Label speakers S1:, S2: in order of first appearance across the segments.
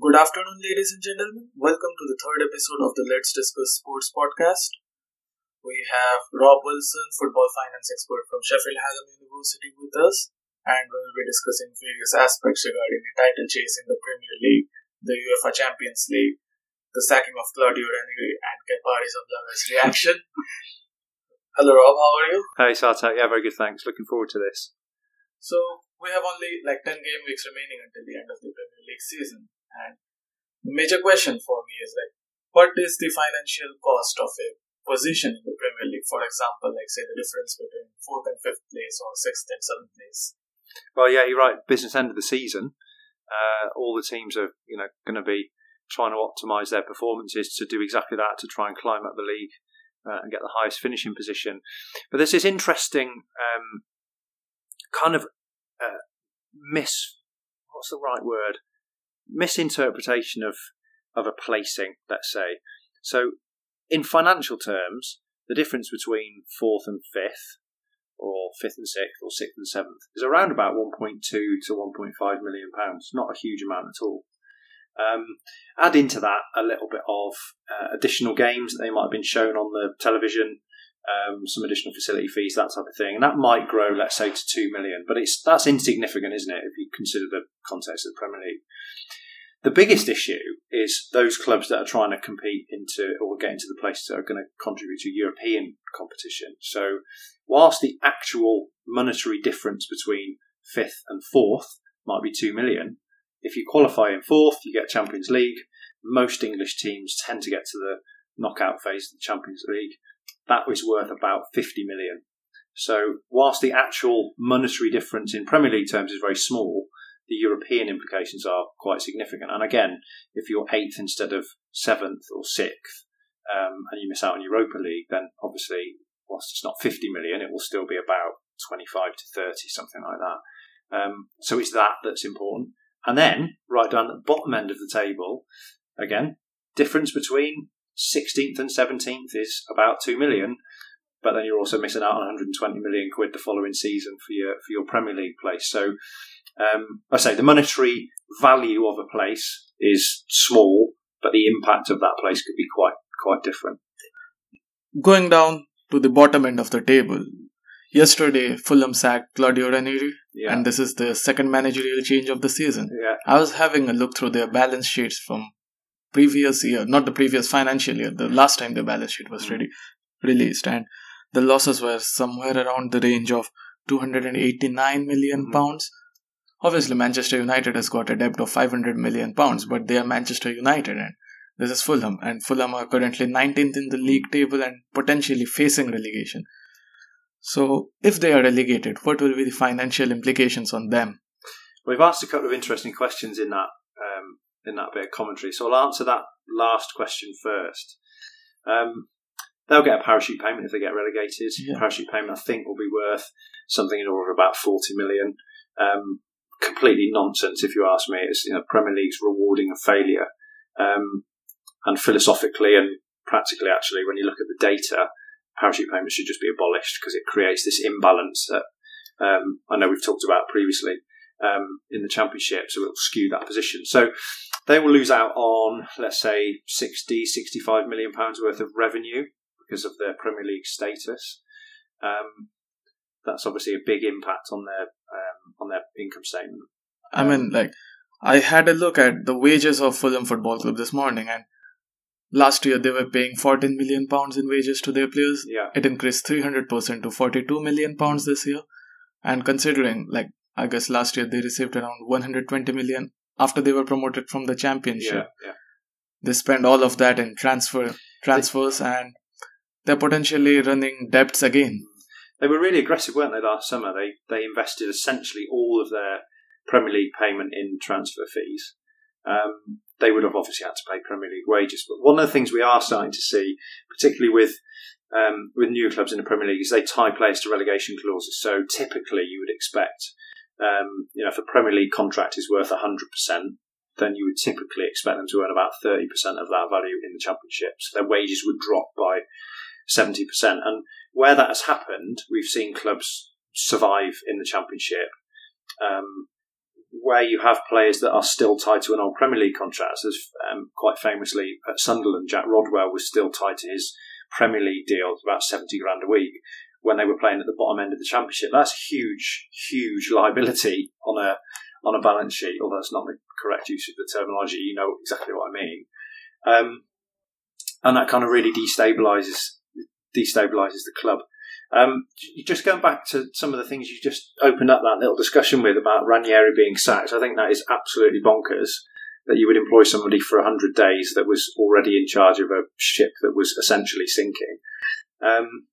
S1: Good afternoon, ladies and gentlemen. Welcome to the third episode of the Let's Discuss Sports podcast. We have Rob Wilson, football finance expert from Sheffield Hallam University, with us, and we will be discussing various aspects regarding the title chase in the Premier League, the UEFA Champions League, the sacking of Claudio Ranieri, and Kepa Arrizabalaga's reaction. Hello, Rob. How are you?
S2: Hey, Sartak. Yeah, very good. Thanks. Looking forward to this.
S1: So we have only like ten game weeks remaining until the end of the Premier League season, and the major question for me is like, what is the financial cost of a position in the Premier League? For example, like say the difference between fourth and fifth place or sixth and seventh place.
S2: Well, yeah, you're right. Business end of the season. Uh, all the teams are, you know, going to be trying to optimise their performances to do exactly that to try and climb up the league uh, and get the highest finishing position. But there's this interesting um, kind of uh, miss. What's the right word? Misinterpretation of of a placing. Let's say. So, in financial terms, the difference between fourth and fifth, or fifth and sixth, or sixth and seventh, is around about 1.2 to 1.5 million pounds. Not a huge amount at all. Um, add into that a little bit of uh, additional games that they might have been shown on the television, um, some additional facility fees, that type of thing, and that might grow, let's say, to two million. But it's that's insignificant, isn't it, if you consider the context of the Premier League? The biggest issue is those clubs that are trying to compete into or get into the places that are going to contribute to European competition. So, whilst the actual monetary difference between fifth and fourth might be two million, if you qualify in fourth, you get Champions League. Most English teams tend to get to the knockout phase of the Champions League. That was worth about 50 million. So, whilst the actual monetary difference in Premier League terms is very small, the European implications are quite significant. And again, if you're eighth instead of seventh or sixth, um, and you miss out on Europa League, then obviously, whilst it's not 50 million, it will still be about 25 to 30, something like that. Um, so it's that that's important. And then, right down at the bottom end of the table, again, difference between 16th and 17th is about 2 million, but then you're also missing out on 120 million quid the following season for your for your Premier League place. So, um, I say the monetary value of a place is small, but the impact of that place could be quite quite different.
S1: Going down to the bottom end of the table, yesterday Fulham sacked Claudio Ranieri,
S2: Yeah.
S1: and this is the second managerial change of the season.
S2: yeah.
S1: I was having a look through their balance sheets from previous year, not the previous financial year, the last time the balance sheet was
S2: Mm.
S1: ready, released, and the losses were somewhere around the range of 289 million
S2: Mhm.
S1: pounds. Obviously, Manchester United has got a debt of 500 million pounds, but they are Manchester United, and this is Fulham, and Fulham are currently 19th in the league table and potentially facing relegation. So, if they are relegated, what will be the financial implications on them?
S2: We've asked a couple of interesting questions in that um, in that bit of commentary, so I'll answer that last question first. Um, they'll get a parachute payment if they get relegated.
S1: Yeah.
S2: Parachute payment, I think, will be worth something in order of about forty million. Um, completely nonsense, if you ask me. It's you know Premier League's rewarding a failure, um, and philosophically and practically, actually, when you look at the data, parachute payments should just be abolished because it creates this imbalance that um, I know we've talked about previously um, in the championship, so it'll skew that position. So they will lose out on, let's say, 60, 65 million pounds worth of revenue because of their Premier League status. Um, that's obviously a big impact on their um, on that income statement.
S1: I mean, um, like, I had a look at the wages of Fulham Football Club this morning, and last year they were paying 14 million pounds in wages to their players.
S2: Yeah,
S1: It increased 300% to 42 million pounds this year. And considering, like, I guess last year they received around 120 million after they were promoted from the championship.
S2: yeah, yeah.
S1: They spend all of that in transfer transfers, and they're potentially running debts again.
S2: They were really aggressive, weren't they, last summer? They they invested essentially all of their Premier League payment in transfer fees. Um, they would have obviously had to pay Premier League wages, but one of the things we are starting to see, particularly with um, with new clubs in the Premier League, is they tie players to relegation clauses. So typically, you would expect, um, you know, if a Premier League contract is worth hundred percent, then you would typically expect them to earn about thirty percent of that value in the Championship. So their wages would drop by seventy percent, and where that has happened, we've seen clubs survive in the Championship um, where you have players that are still tied to an old Premier League contract, as um, quite famously at Sunderland, Jack Rodwell was still tied to his Premier League deal, about 70 grand a week, when they were playing at the bottom end of the Championship. That's a huge, huge liability on a on a balance sheet, although that's not the correct use of the terminology. You know exactly what I mean. Um, and that kind of really destabilizes destabilizes the club. Um, just going back to some of the things you just opened up that little discussion with about Ranieri being sacked, I think that is absolutely bonkers that you would employ somebody for 100 days that was already in charge of a ship that was essentially sinking. Um,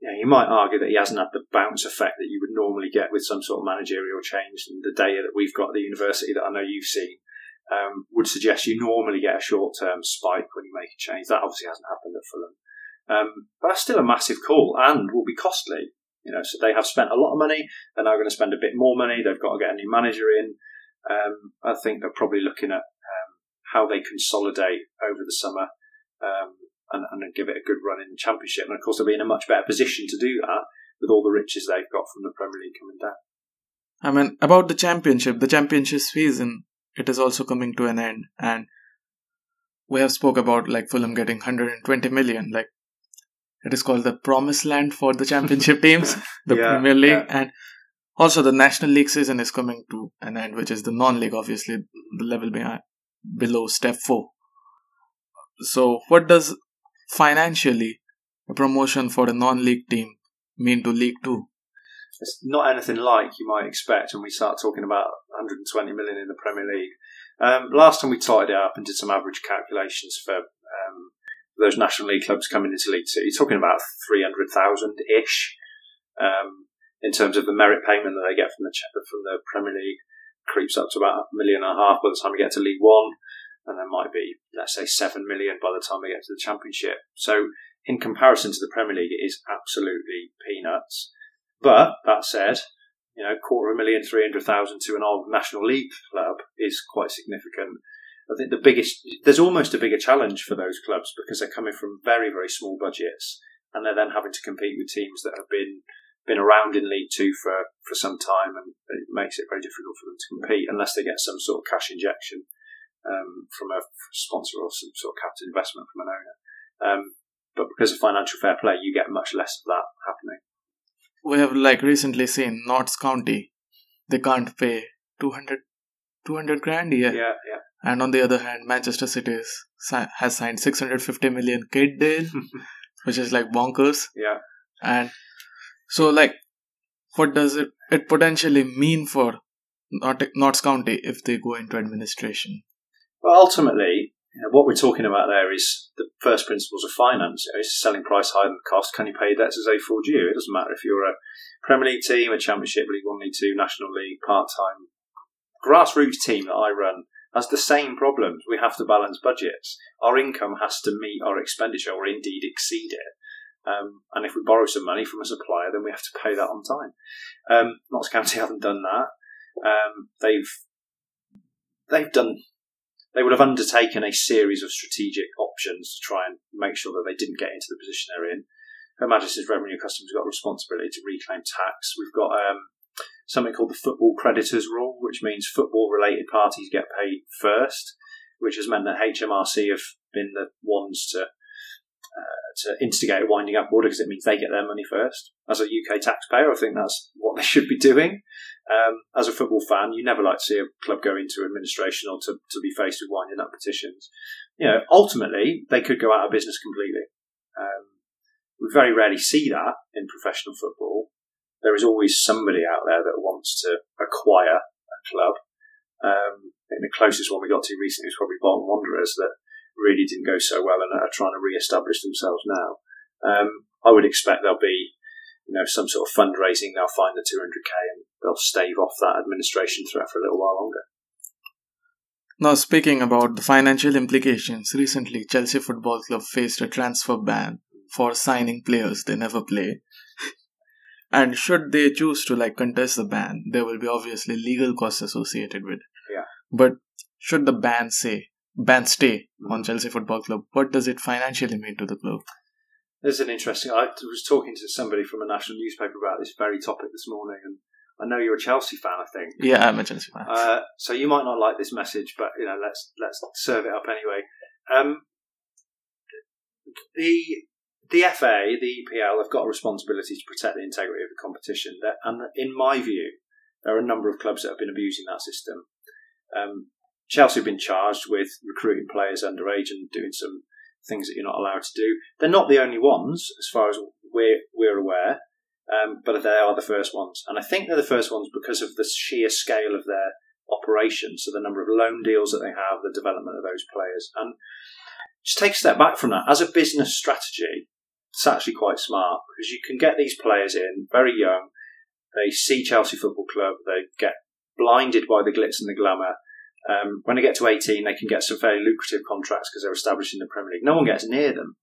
S2: yeah, you might argue that he hasn't had the bounce effect that you would normally get with some sort of managerial change. And the data that we've got at the university that I know you've seen um, would suggest you normally get a short term spike when you make a change. That obviously hasn't happened at Fulham. Um, but that's still a massive call and will be costly. You know, so they have spent a lot of money. They're now going to spend a bit more money. They've got to get a new manager in. Um, I think they're probably looking at um, how they consolidate over the summer um, and, and give it a good run in the championship. And of course, they'll be in a much better position to do that with all the riches they've got from the Premier League coming down.
S1: I mean, about the championship, the championship season, it is also coming to an end, and we have spoke about like Fulham getting 120 million. Like it is called the promised land for the championship teams, the yeah, Premier League, yeah. and also the National League season is coming to an end, which is the non-league, obviously the level behind, below step four. So, what does financially a promotion for a non-league team mean to League Two?
S2: It's not anything like you might expect when we start talking about 120 million in the Premier League. Um, last time we tied it up and did some average calculations for um, those National League clubs coming into League Two, you're talking about 300,000 ish um, in terms of the merit payment that they get from the from the Premier League. Creeps up to about a million and a half by the time we get to League One, and there might be, let's say, seven million by the time we get to the Championship. So, in comparison to the Premier League, it is absolutely peanuts. But that said, you know, quarter of a million, three hundred thousand to an old National League club is quite significant. I think the biggest, there's almost a bigger challenge for those clubs because they're coming from very, very small budgets and they're then having to compete with teams that have been been around in League Two for, for some time, and it makes it very difficult for them to compete unless they get some sort of cash injection um, from a sponsor or some sort of capital investment from an owner. Um, but because of financial fair play, you get much less of that happening.
S1: We have like recently seen Notts County, they can't pay 200, 200 grand a year.
S2: Yeah, yeah.
S1: And on the other hand, Manchester City has signed 650 million kid deal, which is like bonkers.
S2: Yeah.
S1: And so, like, what does it, it potentially mean for Notts County if they go into administration?
S2: Well, ultimately, you know, what we're talking about there is the first principles of finance. You know, it's selling price higher than the cost. Can you pay debts as they fall due? It doesn't matter if you're a Premier League team, a Championship League One, League Two, National League, part time grassroots team that I run has the same problems. We have to balance budgets. Our income has to meet our expenditure or indeed exceed it. Um, and if we borrow some money from a supplier, then we have to pay that on time. Um, Notts County haven't done that. Um, they've they've done they would have undertaken a series of strategic options to try and make sure that they didn't get into the position they're in. Her Majesty's Revenue Customs got responsibility to reclaim tax. We've got um, something called the football creditors rule, which means football related parties get paid first, which has meant that HMRC have been the ones to uh, to instigate a winding up order because it means they get their money first. As a UK taxpayer, I think that's what they should be doing. Um, as a football fan, you never like to see a club go into administration or to, to be faced with winding up petitions. You know, ultimately, they could go out of business completely. Um, we very rarely see that in professional football there is always somebody out there that wants to acquire a club. Um, the closest one we got to recently was probably Bolton Wanderers that really didn't go so well and are trying to re-establish themselves now. Um, I would expect there'll be, you know, some sort of fundraising. They'll find the 200k and they'll stave off that administration threat for a little while longer.
S1: Now, speaking about the financial implications, recently Chelsea Football Club faced a transfer ban for signing players they never play and should they choose to like contest the ban, there will be obviously legal costs associated with it.
S2: Yeah.
S1: But should the ban say ban stay mm-hmm. on Chelsea Football Club, what does it financially mean to the club?
S2: There's an interesting. I was talking to somebody from a national newspaper about this very topic this morning, and I know you're a Chelsea fan. I think.
S1: Yeah, I'm a Chelsea fan.
S2: Uh, so you might not like this message, but you know, let's let's serve it up anyway. Um, the the FA, the EPL, have got a responsibility to protect the integrity of the competition. And in my view, there are a number of clubs that have been abusing that system. Um, Chelsea have been charged with recruiting players underage and doing some things that you're not allowed to do. They're not the only ones, as far as we're we're aware, um, but they are the first ones. And I think they're the first ones because of the sheer scale of their operation, so the number of loan deals that they have, the development of those players, and just take a step back from that as a business strategy. It's actually quite smart because you can get these players in very young. They see Chelsea Football Club. They get blinded by the glitz and the glamour. Um, when they get to 18, they can get some fairly lucrative contracts because they're established in the Premier League. No one gets near them.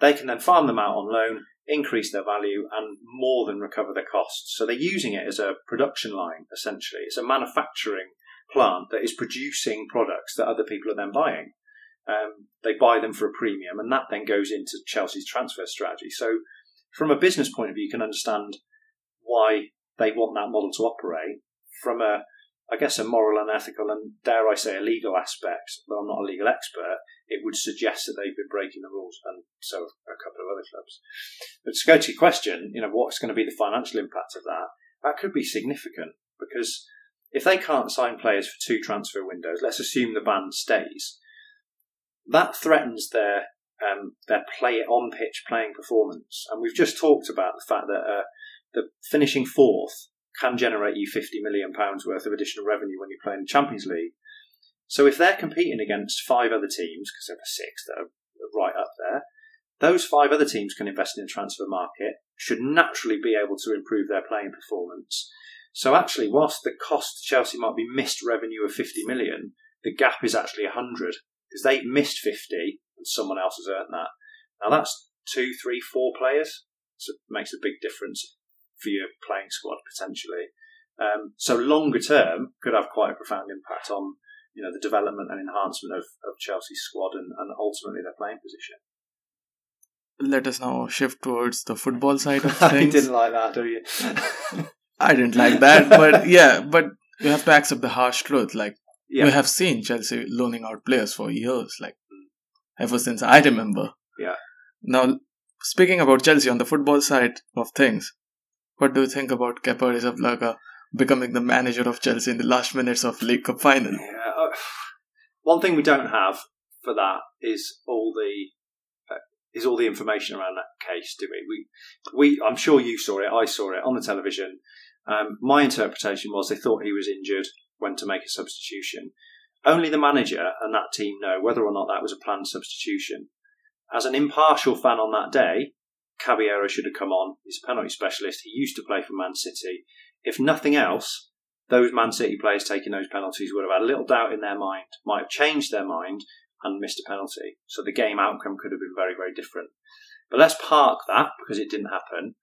S2: They can then farm them out on loan, increase their value, and more than recover their costs. So they're using it as a production line, essentially. It's a manufacturing plant that is producing products that other people are then buying. Um, they buy them for a premium, and that then goes into Chelsea's transfer strategy. So, from a business point of view, you can understand why they want that model to operate. From a, I guess, a moral and ethical, and dare I say, a legal aspect, though I'm not a legal expert, it would suggest that they've been breaking the rules, and so a couple of other clubs. But to go to your question, you know, what's going to be the financial impact of that? That could be significant because if they can't sign players for two transfer windows, let's assume the ban stays, that threatens their um, their play on pitch playing performance. And we've just talked about the fact that uh, the finishing fourth can generate you fifty million pounds worth of additional revenue when you play in the Champions League. So if they're competing against five other teams, because there are six that are right up there, those five other teams can invest in the transfer market, should naturally be able to improve their playing performance. So actually, whilst the cost to Chelsea might be missed revenue of 50 million, the gap is actually 100 because they've missed 50 and someone else has earned that. Now that's two, three, four players. So it makes a big difference for your playing squad potentially. Um, so longer term could have quite a profound impact on you know the development and enhancement of, of Chelsea's squad and, and ultimately their playing position.
S1: Let us now shift towards the football side of things.
S2: you didn't like that, do you?
S1: I didn't like that, but yeah, but you have to accept the harsh truth. Like yeah. we have seen Chelsea loaning out players for years, like ever since I remember.
S2: Yeah.
S1: Now, speaking about Chelsea on the football side of things, what do you think about Kepa Arrizabalaga becoming the manager of Chelsea in the last minutes of League Cup final?
S2: Yeah, uh, one thing we don't have for that is all the uh, is all the information around that case, do we? We, we I'm sure you saw it. I saw it on the television. Um, my interpretation was they thought he was injured, when to make a substitution. Only the manager and that team know whether or not that was a planned substitution. As an impartial fan on that day, Caballero should have come on. He's a penalty specialist. He used to play for Man City. If nothing else, those Man City players taking those penalties would have had a little doubt in their mind, might have changed their mind and missed a penalty. So the game outcome could have been very, very different. But let's park that because it didn't happen.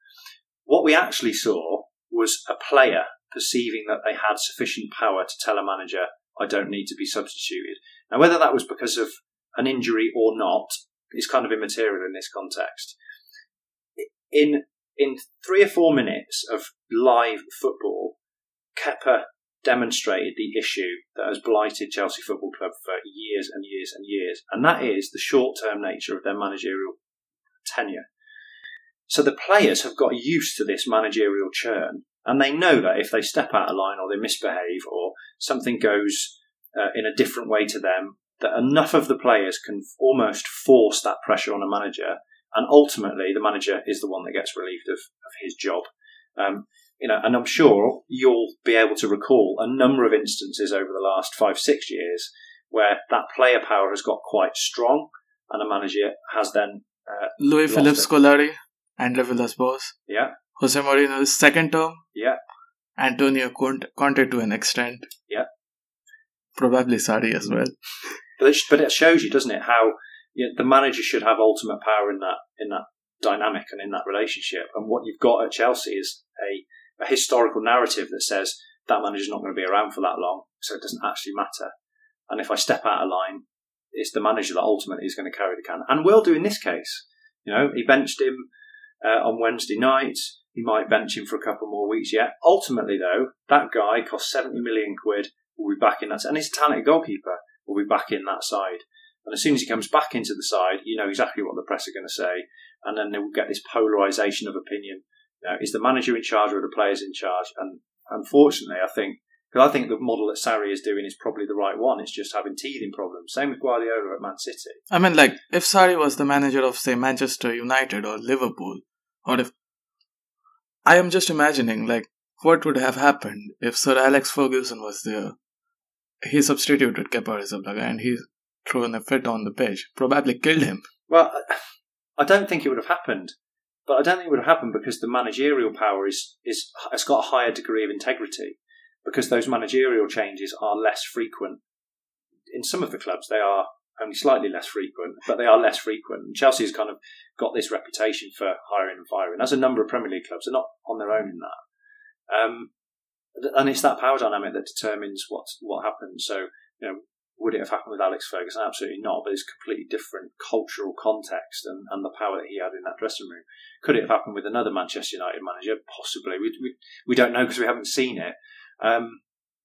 S2: What we actually saw was a player perceiving that they had sufficient power to tell a manager, I don't need to be substituted. Now, whether that was because of an injury or not is kind of immaterial in this context. In in three or four minutes of live football, Kepa demonstrated the issue that has blighted Chelsea Football Club for years and years and years, and that is the short term nature of their managerial tenure. So the players have got used to this managerial churn, and they know that if they step out of line or they misbehave or something goes uh, in a different way to them, that enough of the players can almost force that pressure on a manager, and ultimately the manager is the one that gets relieved of, of his job. Um, you know, and I'm sure you'll be able to recall a number of instances over the last five, six years where that player power has got quite strong, and a manager has then uh,
S1: Luiz Felipe Scolari Andre Villas-Boas.
S2: Yeah.
S1: Jose Mourinho's second term.
S2: Yeah.
S1: Antonio Conte to an extent.
S2: Yeah.
S1: Probably Sarri as well.
S2: But it, but it shows you, doesn't it, how you know, the manager should have ultimate power in that in that dynamic and in that relationship. And what you've got at Chelsea is a, a historical narrative that says that manager's not going to be around for that long, so it doesn't actually matter. And if I step out of line, it's the manager that ultimately is going to carry the can, and will do in this case. You know, he benched him uh, on Wednesday night. He might bench him for a couple more weeks yet. Ultimately, though, that guy cost 70 million quid, will be back in that, and he's a talented goalkeeper, will be back in that side. And as soon as he comes back into the side, you know exactly what the press are going to say, and then they will get this polarisation of opinion. You know, is the manager in charge or the players in charge? And unfortunately, I think because I think the model that Sarri is doing is probably the right one. It's just having teething problems. Same with Guardiola at Man City.
S1: I mean, like if Sarri was the manager of say Manchester United or Liverpool, or if I am just imagining like what would have happened if Sir Alex Ferguson was there. He substituted Kepa Arrizabalaga and he threw in a fit on the pitch, probably killed him.
S2: Well, I don't think it would have happened. But I don't think it would have happened because the managerial power is, is has got a higher degree of integrity because those managerial changes are less frequent. In some of the clubs, they are only slightly less frequent, but they are less frequent. And Chelsea's kind of got this reputation for hiring and firing. As a number of Premier League clubs, they're not on their own in that. Um, and it's that power dynamic that determines what what happens. So, you know, would it have happened with Alex Ferguson? Absolutely not. But it's a completely different cultural context and, and the power that he had in that dressing room. Could it have happened with another Manchester United manager? Possibly. We we, we don't know because we haven't seen it. Um,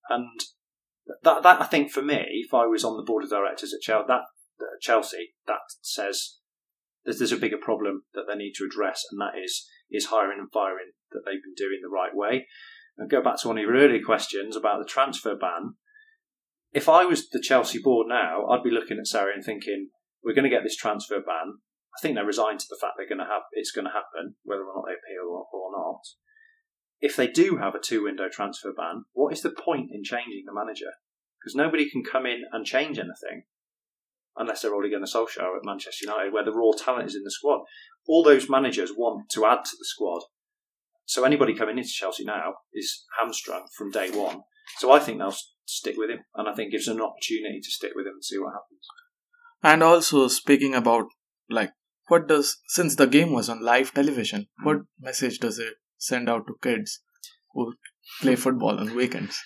S2: and that that I think for me, if I was on the board of directors at Chelsea, that Chelsea, that says that there's a bigger problem that they need to address, and that is is hiring and firing that they've been doing the right way. And go back to one of your earlier questions about the transfer ban if I was the Chelsea board now, I'd be looking at Sarri and thinking, we're going to get this transfer ban. I think they're resigned to the fact they're going to have it's going to happen, whether or not they appeal or, or not. If they do have a two window transfer ban, what is the point in changing the manager? Because nobody can come in and change anything unless they're already going to Solskjaer at Manchester United, where the raw talent is in the squad. All those managers want to add to the squad. So anybody coming into Chelsea now is hamstrung from day one. So I think they'll stick with him, and I think gives them an opportunity to stick with him and see what happens.
S1: And also speaking about like what does since the game was on live television, mm. what message does it send out to kids who play football on weekends?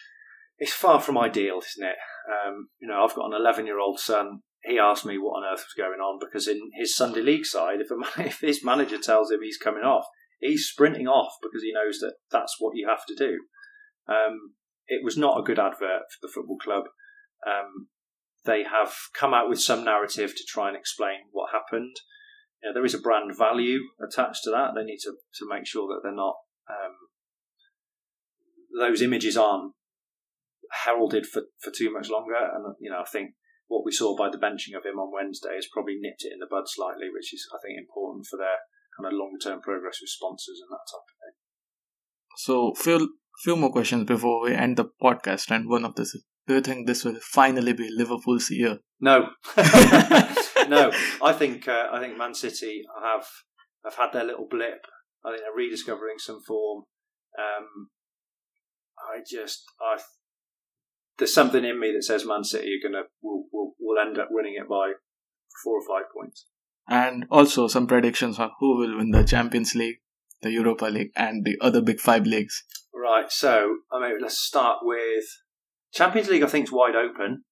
S2: It's far from ideal, isn't it? Um, you know, I've got an 11 year old son. He asked me what on earth was going on because in his Sunday league side, if, a, if his manager tells him he's coming off, he's sprinting off because he knows that that's what you have to do. Um, it was not a good advert for the football club. Um, they have come out with some narrative to try and explain what happened. You know, there is a brand value attached to that. They need to, to make sure that they're not um, those images aren't heralded for, for too much longer. And you know, I think what we saw by the benching of him on Wednesday has probably nipped it in the bud slightly, which is I think important for their kind of long term progress with sponsors and that type of thing.
S1: So Phil, few more questions before we end the podcast, and one of this is do you think this will finally be Liverpool's year?
S2: No, no. I think uh, I think Man City have have had their little blip. I think they're rediscovering some form. Um, I just I there's something in me that says Man City are gonna will will will end up winning it by four or five points.
S1: And also some predictions on who will win the Champions League, the Europa League, and the other big five leagues.
S2: Right, so I mean, let's start with Champions League. I think is wide open.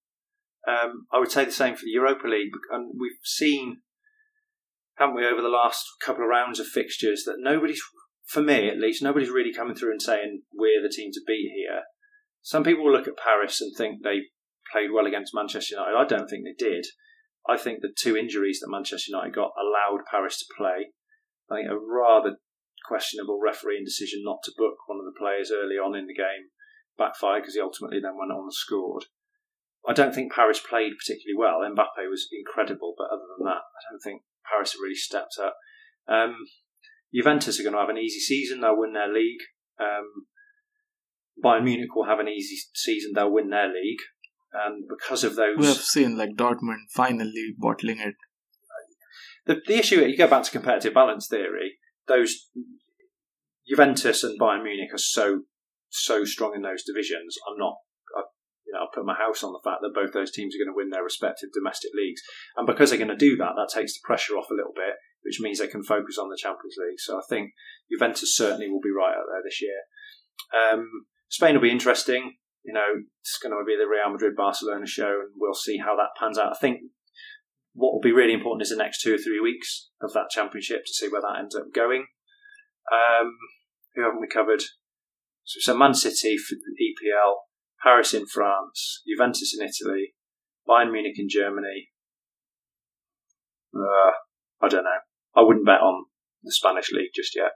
S2: Um, I would say the same for the Europa League, and we've seen, haven't we, over the last couple of rounds of fixtures, that nobody's, for me at least, nobody's really coming through and saying we're the team to beat here. Some people look at Paris and think they played well against Manchester United. I don't think they did. I think the two injuries that Manchester United got allowed Paris to play. I think a rather questionable refereeing decision not to book one of the players early on in the game backfired because he ultimately then went on and scored. I don't think Paris played particularly well. Mbappe was incredible, but other than that, I don't think Paris really stepped up. Um, Juventus are going to have an easy season. They'll win their league. Um, Bayern Munich will have an easy season. They'll win their league. And because of those.
S1: We have seen like Dortmund finally bottling it.
S2: The, the issue, you go back to competitive balance theory, those Juventus and Bayern Munich are so so strong in those divisions. I'm not. I, you know, I put my house on the fact that both those teams are going to win their respective domestic leagues, and because they're going to do that, that takes the pressure off a little bit, which means they can focus on the Champions League. So I think Juventus certainly will be right out there this year. Um, Spain will be interesting. You know, it's going to be the Real Madrid Barcelona show, and we'll see how that pans out. I think what will be really important is the next two or three weeks of that championship to see where that ends up going. Um, who haven't we covered? So, so Man City for the EPL, Paris in France, Juventus in Italy, Bayern Munich in Germany. Uh, I don't know. I wouldn't bet on the Spanish league just yet.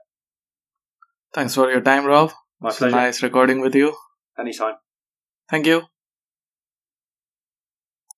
S1: Thanks for your time, Rob.
S2: My pleasure.
S1: Nice recording with you.
S2: Anytime.
S1: Thank you.